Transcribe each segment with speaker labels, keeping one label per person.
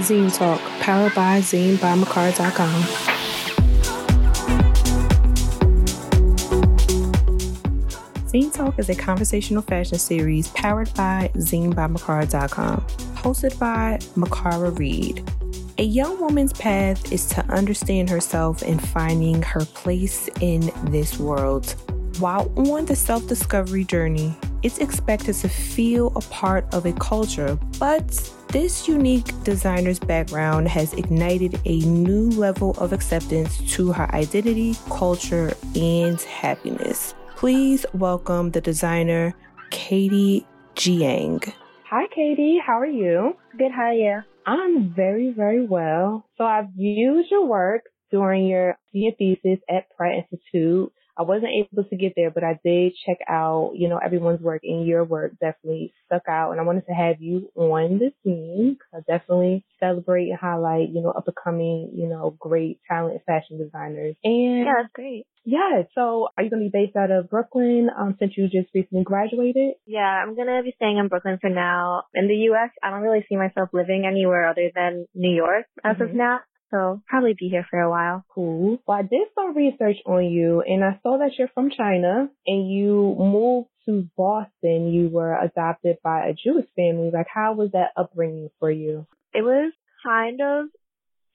Speaker 1: Zine Talk, powered by Zine by ZineByMakara.com. Zine Talk is a conversational fashion series powered by ZineByMakara.com, hosted by Makara Reed. A young woman's path is to understand herself and finding her place in this world. While on the self discovery journey, it's expected to feel a part of a culture, but this unique designer's background has ignited a new level of acceptance to her identity, culture, and happiness. Please welcome the designer, Katie Jiang. Hi, Katie. How are you?
Speaker 2: Good. How are you?
Speaker 1: I'm very, very well. So I've used your work during your senior thesis at Pratt Institute. I wasn't able to get there, but I did check out, you know, everyone's work and your work definitely stuck out. And I wanted to have you on the team. I definitely celebrate and highlight, you know, up and coming, you know, great talent fashion designers. And
Speaker 2: yeah, that's great.
Speaker 1: Yeah. So are you going to be based out of Brooklyn um, since you just recently graduated?
Speaker 2: Yeah, I'm going to be staying in Brooklyn for now. In the U.S., I don't really see myself living anywhere other than New York as mm-hmm. of now. So probably be here for a while.
Speaker 1: Cool. Well, I did some research on you and I saw that you're from China and you moved to Boston. You were adopted by a Jewish family. Like, how was that upbringing for you?
Speaker 2: It was kind of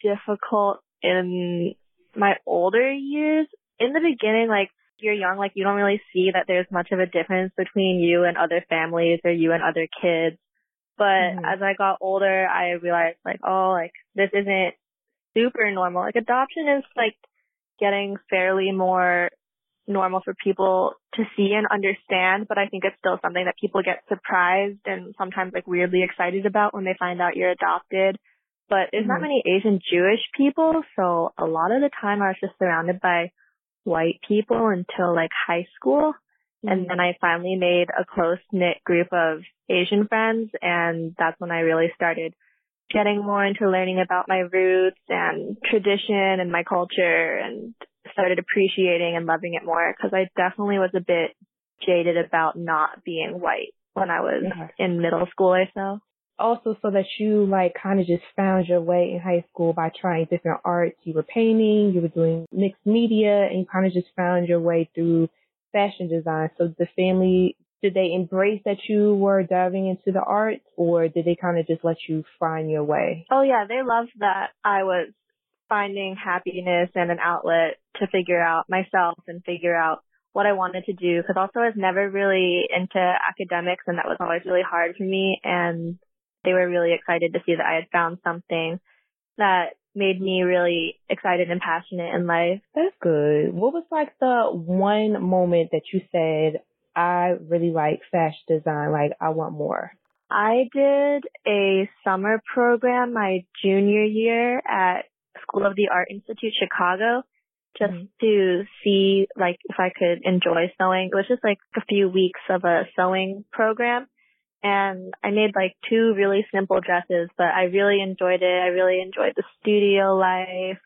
Speaker 2: difficult in my older years. In the beginning, like, you're young, like, you don't really see that there's much of a difference between you and other families or you and other kids. But mm-hmm. as I got older, I realized like, oh, like this isn't super normal. Like adoption is like getting fairly more normal for people to see and understand, but I think it's still something that people get surprised and sometimes like weirdly excited about when they find out you're adopted. But there's mm-hmm. not many Asian Jewish people, so a lot of the time I was just surrounded by white people until like high school. Mm-hmm. And then I finally made a close knit group of Asian friends and that's when I really started getting more into learning about my roots and tradition and my culture and started appreciating and loving it more because I definitely was a bit jaded about not being white when I was in middle school or so.
Speaker 1: Also, so that you like kind of just found your way in high school by trying different arts. You were painting, you were doing mixed media, and you kind of just found your way through fashion design. So the family did they embrace that you were diving into the arts or did they kind of just let you find your way?
Speaker 2: Oh yeah, they loved that I was finding happiness and an outlet to figure out myself and figure out what I wanted to do because also I was never really into academics and that was always really hard for me and they were really excited to see that I had found something that made me really excited and passionate in life.
Speaker 1: That's good. What was like the one moment that you said, I really like fashion design. Like I want more.
Speaker 2: I did a summer program my junior year at School of the Art Institute Chicago just mm-hmm. to see like if I could enjoy sewing. It was just like a few weeks of a sewing program and I made like two really simple dresses, but I really enjoyed it. I really enjoyed the studio life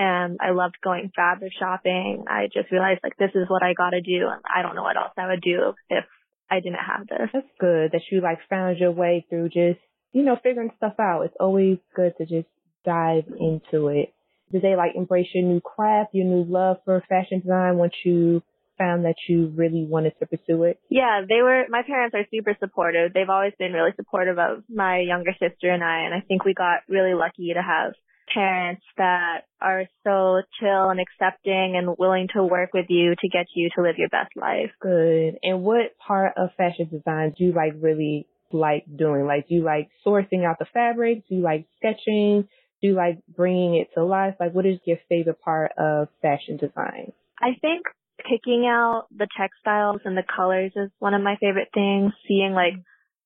Speaker 2: and I loved going fabric shopping. I just realized like this is what I got to do, and I don't know what else I would do if I didn't have this.
Speaker 1: That's good that you like found your way through just you know figuring stuff out. It's always good to just dive into it. Did they like embrace your new craft, your new love for fashion design once you found that you really wanted to pursue it?
Speaker 2: Yeah, they were, my parents are super supportive. They've always been really supportive of my younger sister and I, and I think we got really lucky to have parents that are so chill and accepting and willing to work with you to get you to live your best life.
Speaker 1: Good. And what part of fashion design do you like really like doing? Like, do you like sourcing out the fabric? Do you like sketching? Do you like bringing it to life? Like, what is your favorite part of fashion design?
Speaker 2: I think picking out the textiles and the colors is one of my favorite things. Seeing like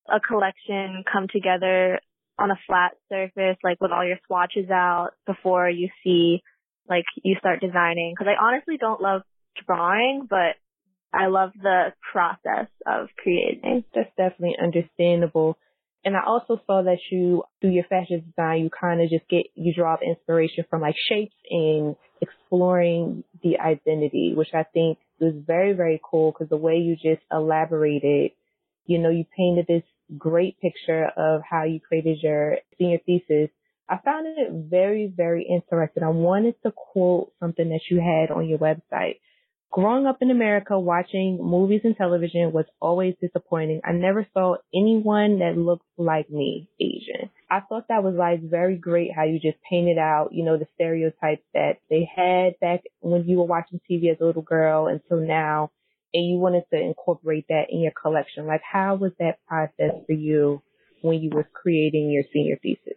Speaker 2: a collection come together on a flat surface, like with all your swatches out before you see, like you start designing. Cause I honestly don't love drawing, but I love the process of creating.
Speaker 1: That's definitely understandable. And I also saw that you, through your fashion design, you kind of just get, you draw inspiration from like shapes and exploring the identity, which I think was very, very cool because the way you just elaborated, you know, you painted this great picture of how you created your senior thesis I found it very, very interesting. I wanted to quote something that you had on your website. Growing up in America, watching movies and television was always disappointing. I never saw anyone that looked like me, Asian. I thought that was like very great how you just painted out, you know, the stereotypes that they had back when you were watching TV as a little girl until now, and you wanted to incorporate that in your collection. Like, how was that process for you when you were creating your senior thesis?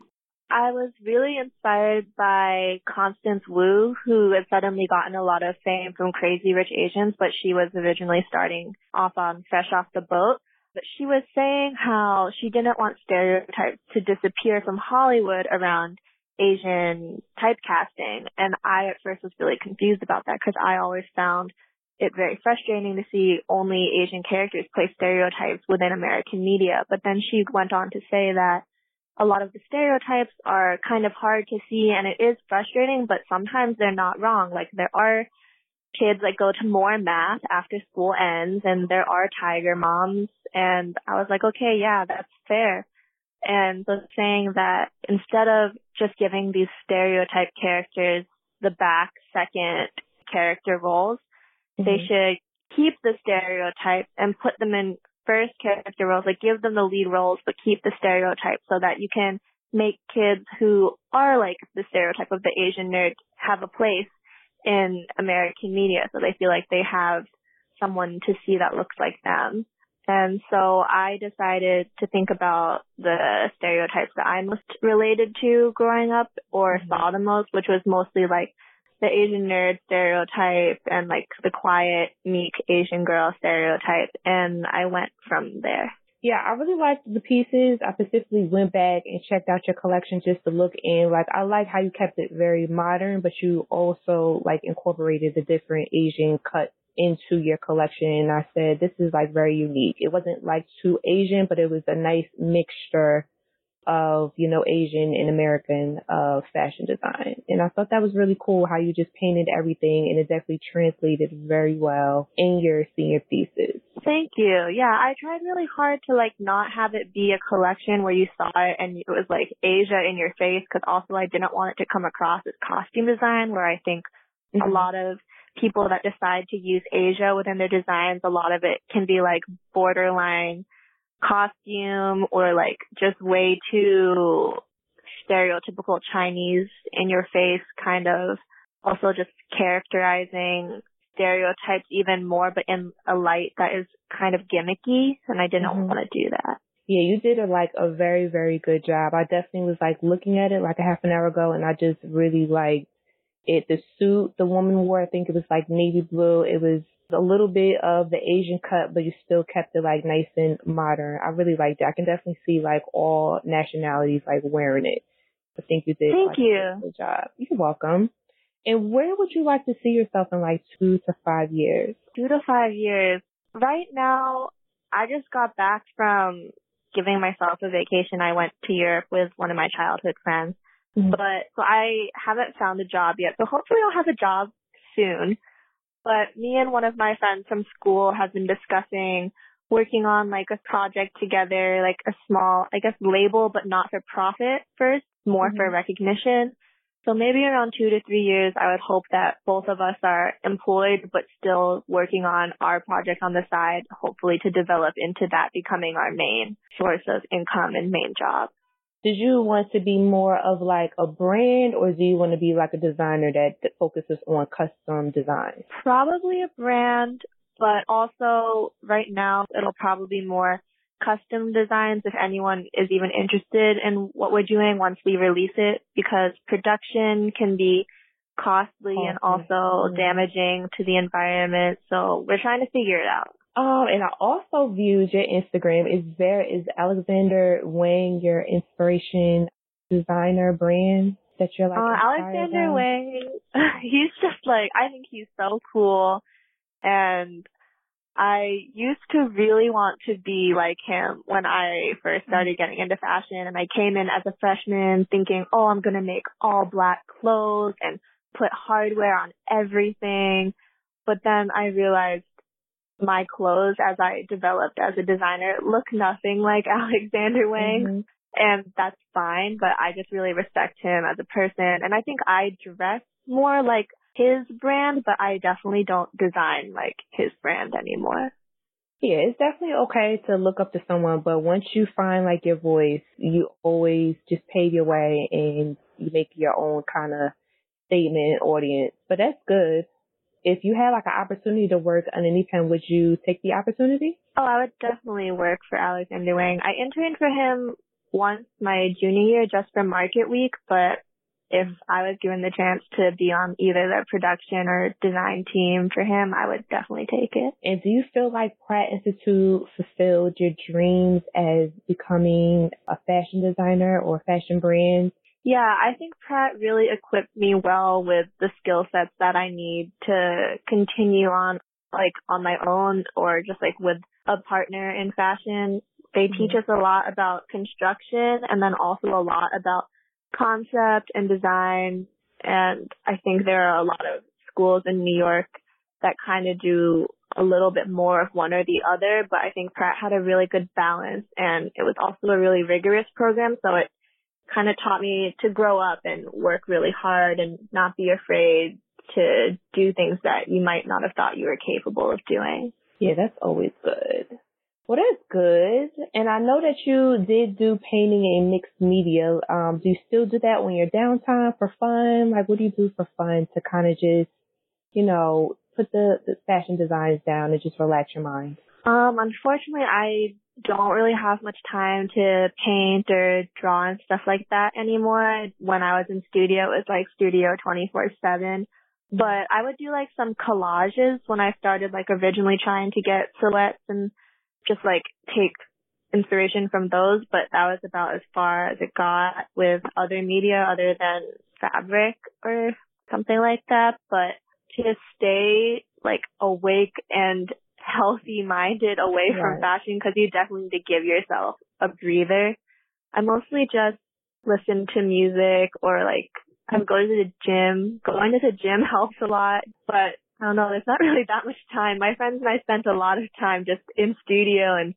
Speaker 2: I was really inspired by Constance Wu, who had suddenly gotten a lot of fame from Crazy Rich Asians, but she was originally starting off on Fresh Off the Boat. But she was saying how she didn't want stereotypes to disappear from Hollywood around Asian typecasting. And I at first was really confused about that because I always found it very frustrating to see only Asian characters play stereotypes within American media. But then she went on to say that a lot of the stereotypes are kind of hard to see and it is frustrating, but sometimes they're not wrong. Like there are kids that go to more math after school ends and there are tiger moms and I was like, okay, yeah, that's fair. And so saying that instead of just giving these stereotype characters the back second character roles, mm-hmm. they should keep the stereotypes and put them in first character roles, like give them the lead roles, but keep the stereotype so that you can make kids who are like the stereotype of the Asian nerd have a place in American media so they feel like they have someone to see that looks like them. And so I decided to think about the stereotypes that I most related to growing up or mm-hmm. saw the most, which was mostly like the Asian nerd stereotype and like the quiet, meek Asian girl stereotype, and I went from there.
Speaker 1: Yeah, I really liked the pieces. I specifically went back and checked out your collection just to look in. Like, I like how you kept it very modern, but you also like incorporated the different Asian cuts into your collection. And I said, this is like very unique. It wasn't like too Asian, but it was a nice mixture of, you know, Asian and American uh, fashion design. And I thought that was really cool how you just painted everything and it definitely translated very well in your senior thesis.
Speaker 2: Thank you. Yeah, I tried really hard to like not have it be a collection where you saw it and it was like Asia in your face because also I didn't want it to come across as costume design where I think mm-hmm. a lot of people that decide to use Asia within their designs, a lot of it can be like borderline costume or like just way too stereotypical Chinese in your face kind of also just characterizing stereotypes even more but in a light that is kind of gimmicky and I didn't mm-hmm. want to do that.
Speaker 1: Yeah, you did a, like a very, very good job. I definitely was like looking at it like a half an hour ago and I just really liked it. The suit the woman wore, I think it was like navy blue. It was a little bit of the Asian cut, but you still kept it like nice and modern. I really liked it. I can definitely see like all nationalities like wearing it. I think you did.
Speaker 2: Thank
Speaker 1: like,
Speaker 2: you.
Speaker 1: A good job. You're welcome. And where would you like to see yourself in like two to five years?
Speaker 2: Two to five years. Right now, I just got back from giving myself a vacation. I went to Europe with one of my childhood friends. Mm-hmm. But so I haven't found a job yet. So hopefully I'll have a job soon. But me and one of my friends from school have been discussing working on like a project together, like a small, I guess, label, but not for profit first, more mm-hmm. for recognition. So maybe around two to three years, I would hope that both of us are employed, but still working on our project on the side, hopefully to develop into that becoming our main source of income and main job
Speaker 1: did you want to be more of like a brand or do you want to be like a designer that, that focuses on custom design?
Speaker 2: Probably a brand, but also right now it'll probably be more custom designs if anyone is even interested in what we're doing once we release it because production can be costly and also mm-hmm. damaging to the environment. So we're trying to figure it out.
Speaker 1: Um, and I also viewed your Instagram. Is there is Alexander Wang your inspiration designer brand that you're like?
Speaker 2: Uh, Alexander Wang, he's just like I think he's so cool, and I used to really want to be like him when I first mm-hmm. started getting into fashion, and I came in as a freshman thinking, oh, I'm gonna make all black clothes and put hardware on everything. But then I realized my clothes as I developed as a designer look nothing like Alexander Wang. Mm-hmm. and that's fine, but I just really respect him as a person. And I think I dress more like his brand, but I definitely don't design like his brand anymore.
Speaker 1: Yeah, it's definitely okay to look up to someone, but once you find like your voice, you always just pave your way and you make your own kind of statement audience. But that's good. If you had like an opportunity to work underneath him, would you take the opportunity?
Speaker 2: Oh, I would definitely work for Alexander Wang. I interned for him once my junior year just for market week, but if I was given the chance to be on either the production or design team for him, I would definitely take it.
Speaker 1: And do you feel like Pratt Institute fulfilled your dreams as becoming a fashion designer or fashion brand?
Speaker 2: Yeah, I think Pratt really equipped me well with the skill sets that I need to continue on like on my own or just like with a partner in fashion. They mm-hmm. teach us a lot about construction and then also a lot about concept and design. And I think there are a lot of schools in New York that kind of do a little bit more of one or the other, but I think Pratt had a really good balance and it was also a really rigorous program. So it kind of taught me to grow up and work really hard and not be afraid to do things that you might not have thought you were capable of doing.
Speaker 1: Yeah, that's always good. Well, that's good. And I know that you did do painting in mixed media. Um, do you still do that when you're downtime for fun? Like, what do you do for fun to kind of just, you know, put the, the fashion designs down and just relax your mind?
Speaker 2: Um, unfortunately, I don't really have much time to paint or draw and stuff like that anymore. When I was in studio, it was like studio 24-7. But I would do like some collages when I started like originally trying to get silhouettes and just like take inspiration from those, but that was about as far as it got with other media other than fabric or something like that. But to stay like awake and healthy minded away right. from fashion because you definitely need to give yourself a breather. I mostly just listen to music or like I'm going to the gym. Going to the gym helps a lot, but I don't know, there's not really that much time. My friends and I spent a lot of time just in studio and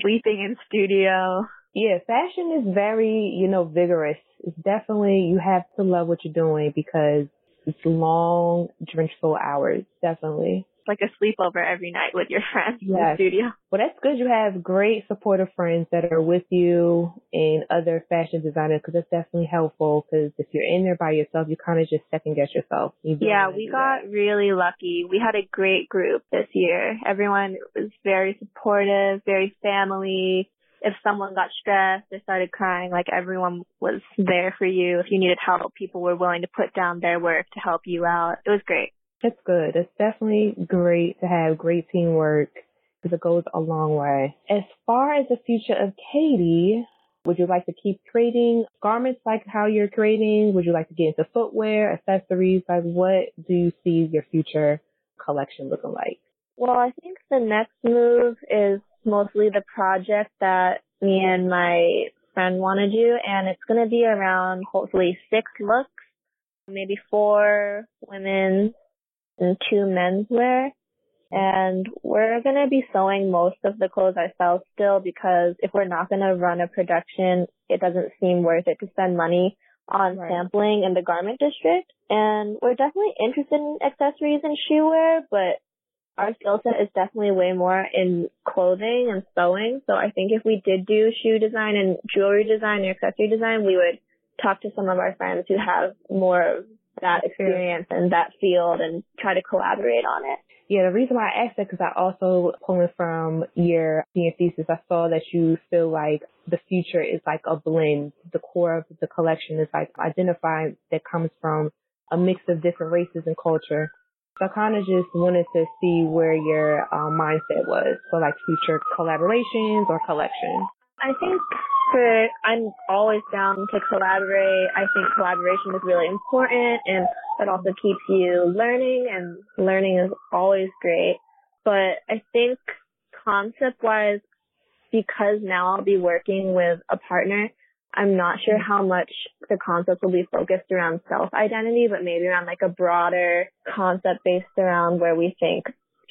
Speaker 2: sleeping in studio.
Speaker 1: Yeah, fashion is very, you know, vigorous. It's definitely, you have to love what you're doing because it's long, drenchful hours, definitely
Speaker 2: like a sleepover every night with your friends yes. in the studio.
Speaker 1: Well, that's good. You have great supportive friends that are with you and other fashion designers because that's definitely helpful because if you're in there by yourself, you kind of just second guess yourself.
Speaker 2: You yeah, we got that. really lucky. We had a great group this year. Everyone was very supportive, very family. If someone got stressed or started crying, like everyone was there for you. If you needed help, people were willing to put down their work to help you out. It was great.
Speaker 1: It's good. It's definitely great to have great teamwork because it goes a long way. As far as the future of Katie, would you like to keep creating garments like how you're creating? Would you like to get into footwear, accessories? Like what do you see your future collection looking like?
Speaker 2: Well, I think the next move is mostly the project that me and my friend want to do, and it's going to be around hopefully six looks, maybe four women's and two menswear. And we're going to be sewing most of the clothes ourselves still because if we're not going to run a production, it doesn't seem worth it to spend money on right. sampling in the garment district. And we're definitely interested in accessories and shoe wear, but our skill set is definitely way more in clothing and sewing. So I think if we did do shoe design and jewelry design or accessory design, we would talk to some of our friends who have more that experience and that field and try to collaborate on it.
Speaker 1: Yeah, the reason why I asked that because I also pulling from your thesis, I saw that you feel like the future is like a blend. The core of the collection is like identified that comes from a mix of different races and culture. So I kind of just wanted to see where your um, mindset was for like future collaborations or collections.
Speaker 2: I think for I'm always down to collaborate. I think collaboration is really important and it also keeps you learning and learning is always great. But I think concept wise, because now I'll be working with a partner, I'm not sure how much the concept will be focused around self identity, but maybe around like a broader concept based around where we think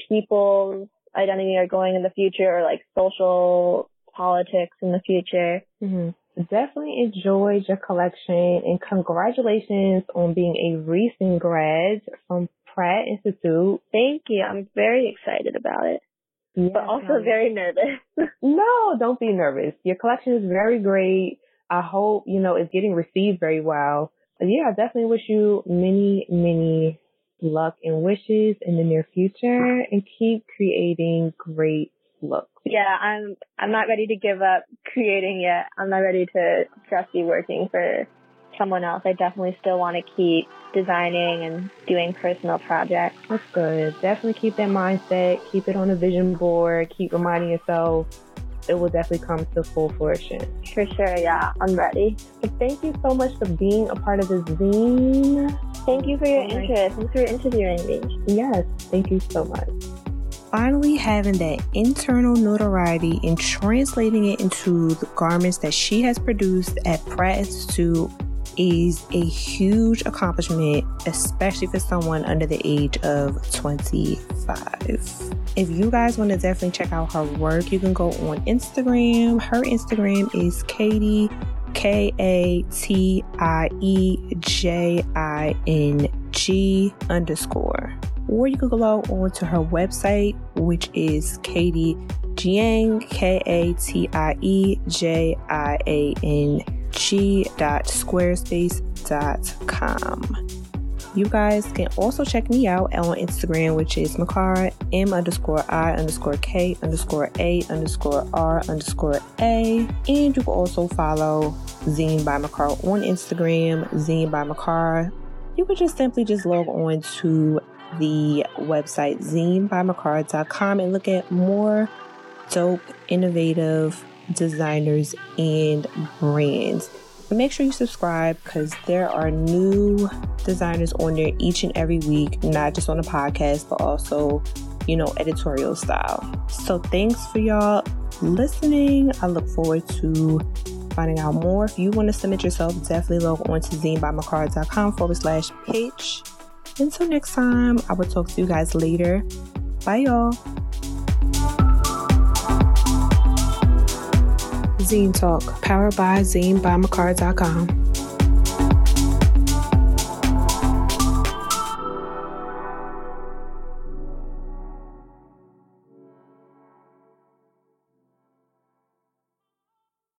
Speaker 2: people's identity are going in the future or like social politics in the future.
Speaker 1: Mm-hmm. definitely enjoyed your collection and congratulations on being a recent grad from Pratt Institute.
Speaker 2: Thank you. I'm very excited about it. But also very nervous.
Speaker 1: no, don't be nervous. Your collection is very great. I hope, you know, it's getting received very well. But yeah, I definitely wish you many, many luck and wishes in the near future and keep creating great looks.
Speaker 2: Yeah, I'm I'm not ready to give up creating yet. I'm not ready to just be working for someone else. I definitely still want to keep designing and doing personal projects.
Speaker 1: That's good. Definitely keep that mindset. Keep it on a vision board. Keep reminding yourself it will definitely come to full fruition.
Speaker 2: For sure, yeah. I'm ready.
Speaker 1: But thank you so much for being a part of this zine.
Speaker 2: Thank you for your oh interest. Thanks for interviewing me.
Speaker 1: Yes, thank you so much finally having that internal notoriety and translating it into the garments that she has produced at Pratt Institute is a huge accomplishment, especially for someone under the age of 25. If you guys want to definitely check out her work, you can go on Instagram. Her Instagram is Katie, K A T I E J I N G underscore or you can go on to her website, which is Katie Jiang, K A T I E J I A N G dot squarespace dot com. You guys can also check me out on Instagram, which is Makara M underscore I underscore K underscore A underscore R underscore A. And you can also follow Zine by Makara on Instagram, Zine by Makara. You can just simply just log on to the website zinebymakara.com and look at more dope, innovative designers and brands. make sure you subscribe because there are new designers on there each and every week, not just on the podcast, but also, you know, editorial style. So thanks for y'all listening. I look forward to finding out more. If you want to submit yourself, definitely log on to zinebymakara.com forward slash pitch until next time, I will talk to you guys later. Bye, y'all. Zine Talk, powered by ZineByMakara.com.